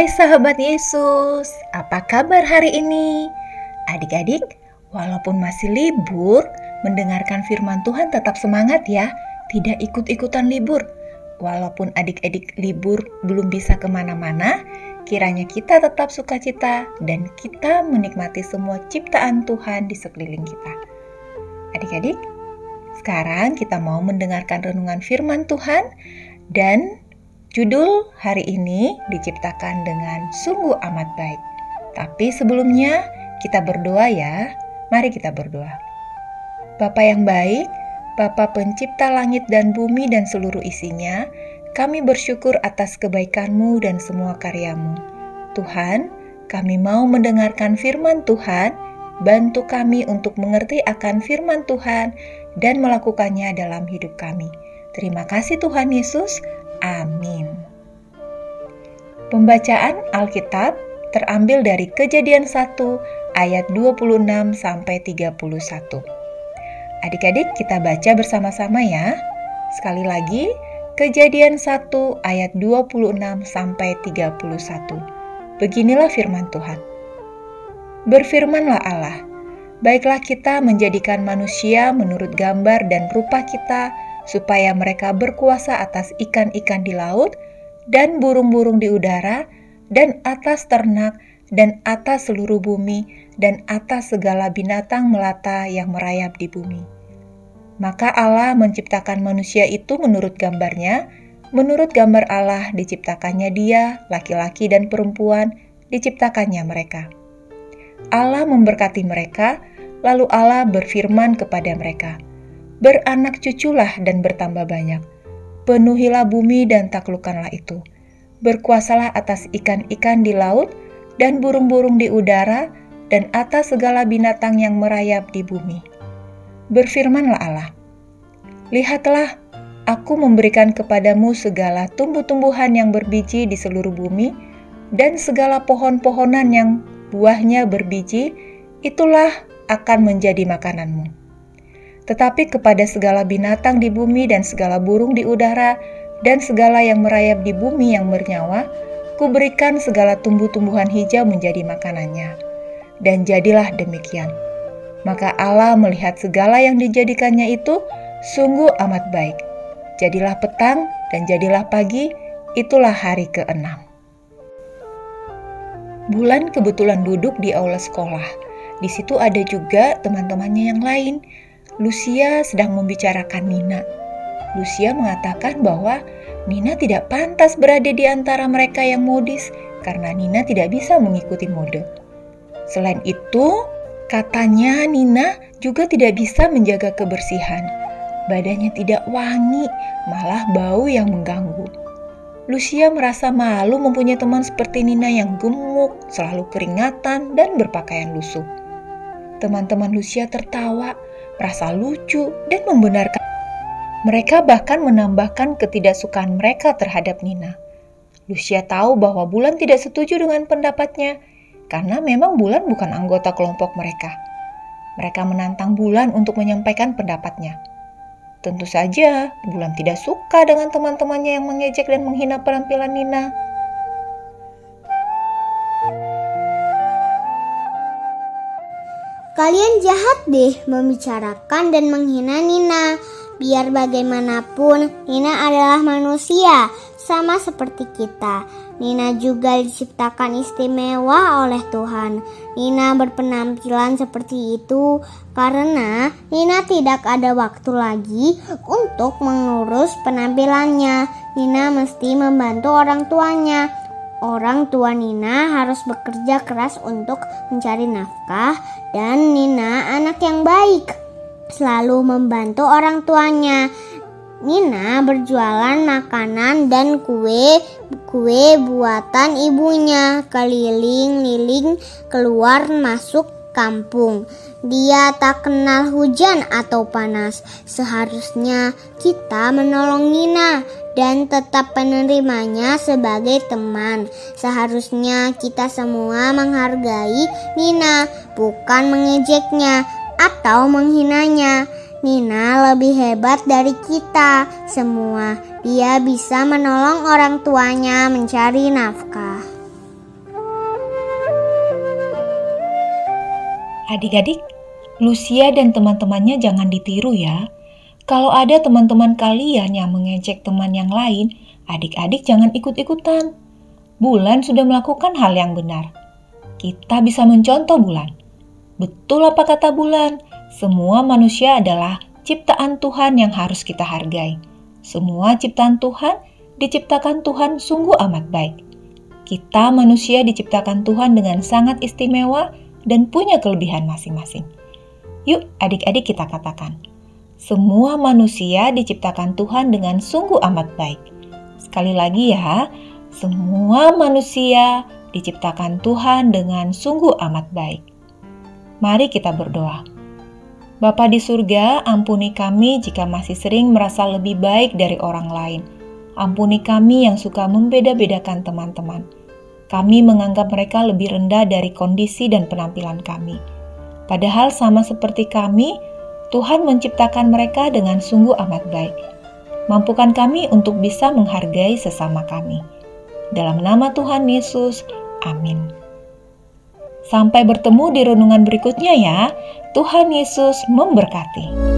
Hai sahabat Yesus, apa kabar hari ini? Adik-adik, walaupun masih libur, mendengarkan firman Tuhan tetap semangat ya, tidak ikut-ikutan libur. Walaupun adik-adik libur belum bisa ke mana-mana, kiranya kita tetap sukacita dan kita menikmati semua ciptaan Tuhan di sekeliling kita. Adik-adik, sekarang kita mau mendengarkan renungan firman Tuhan dan judul hari ini diciptakan dengan sungguh amat baik. Tapi sebelumnya kita berdoa ya. Mari kita berdoa. Bapa yang baik, Bapa pencipta langit dan bumi dan seluruh isinya, kami bersyukur atas kebaikanmu dan semua karyamu. Tuhan, kami mau mendengarkan firman Tuhan, bantu kami untuk mengerti akan firman Tuhan dan melakukannya dalam hidup kami. Terima kasih Tuhan Yesus. Amin. Pembacaan Alkitab terambil dari Kejadian 1 ayat 26 sampai 31. Adik-adik kita baca bersama-sama ya. Sekali lagi, Kejadian 1 ayat 26 sampai 31. Beginilah firman Tuhan. Berfirmanlah Allah, Baiklah kita menjadikan manusia menurut gambar dan rupa kita, supaya mereka berkuasa atas ikan-ikan di laut, dan burung-burung di udara, dan atas ternak, dan atas seluruh bumi, dan atas segala binatang melata yang merayap di bumi. Maka Allah menciptakan manusia itu menurut gambarnya, menurut gambar Allah diciptakannya dia, laki-laki dan perempuan, diciptakannya mereka. Allah memberkati mereka, Lalu Allah berfirman kepada mereka, Beranak cuculah dan bertambah banyak. Penuhilah bumi dan taklukkanlah itu. Berkuasalah atas ikan-ikan di laut dan burung-burung di udara dan atas segala binatang yang merayap di bumi. Berfirmanlah Allah, Lihatlah, aku memberikan kepadamu segala tumbuh-tumbuhan yang berbiji di seluruh bumi, dan segala pohon-pohonan yang buahnya berbiji, itulah akan menjadi makananmu. Tetapi kepada segala binatang di bumi dan segala burung di udara dan segala yang merayap di bumi yang bernyawa, kuberikan segala tumbuh-tumbuhan hijau menjadi makanannya. Dan jadilah demikian. Maka Allah melihat segala yang dijadikannya itu sungguh amat baik. Jadilah petang dan jadilah pagi, itulah hari keenam. Bulan kebetulan duduk di aula sekolah di situ ada juga teman-temannya yang lain. Lucia sedang membicarakan Nina. Lucia mengatakan bahwa Nina tidak pantas berada di antara mereka yang modis karena Nina tidak bisa mengikuti mode. Selain itu, katanya Nina juga tidak bisa menjaga kebersihan. Badannya tidak wangi, malah bau yang mengganggu. Lucia merasa malu mempunyai teman seperti Nina yang gemuk, selalu keringatan, dan berpakaian lusuh. Teman-teman Lucia tertawa, merasa lucu, dan membenarkan. Mereka bahkan menambahkan ketidaksukaan mereka terhadap Nina. Lucia tahu bahwa Bulan tidak setuju dengan pendapatnya, karena memang Bulan bukan anggota kelompok mereka. Mereka menantang Bulan untuk menyampaikan pendapatnya. Tentu saja, Bulan tidak suka dengan teman-temannya yang mengejek dan menghina penampilan Nina. Kalian jahat deh membicarakan dan menghina Nina. Biar bagaimanapun, Nina adalah manusia, sama seperti kita. Nina juga diciptakan istimewa oleh Tuhan. Nina berpenampilan seperti itu karena Nina tidak ada waktu lagi untuk mengurus penampilannya. Nina mesti membantu orang tuanya orang tua Nina harus bekerja keras untuk mencari nafkah dan Nina anak yang baik, selalu membantu orang tuanya. Nina berjualan makanan dan kue kue buatan ibunya keliling-liling keluar masuk kampung. Dia tak kenal hujan atau panas. Seharusnya kita menolong Nina dan tetap menerimanya sebagai teman. Seharusnya kita semua menghargai Nina, bukan mengejeknya atau menghinanya. Nina lebih hebat dari kita semua. Dia bisa menolong orang tuanya mencari nafkah. Adik-adik, Lucia dan teman-temannya jangan ditiru ya. Kalau ada teman-teman kalian yang mengejek teman yang lain, adik-adik jangan ikut-ikutan. Bulan sudah melakukan hal yang benar. Kita bisa mencontoh Bulan. Betul apa kata Bulan? Semua manusia adalah ciptaan Tuhan yang harus kita hargai. Semua ciptaan Tuhan diciptakan Tuhan sungguh amat baik. Kita manusia diciptakan Tuhan dengan sangat istimewa dan punya kelebihan masing-masing. Yuk, adik-adik kita katakan, semua manusia diciptakan Tuhan dengan sungguh amat baik. Sekali lagi ya, semua manusia diciptakan Tuhan dengan sungguh amat baik. Mari kita berdoa. Bapa di surga, ampuni kami jika masih sering merasa lebih baik dari orang lain. Ampuni kami yang suka membeda-bedakan teman-teman kami menganggap mereka lebih rendah dari kondisi dan penampilan kami. Padahal sama seperti kami, Tuhan menciptakan mereka dengan sungguh amat baik. Mampukan kami untuk bisa menghargai sesama kami. Dalam nama Tuhan Yesus, amin. Sampai bertemu di renungan berikutnya ya. Tuhan Yesus memberkati.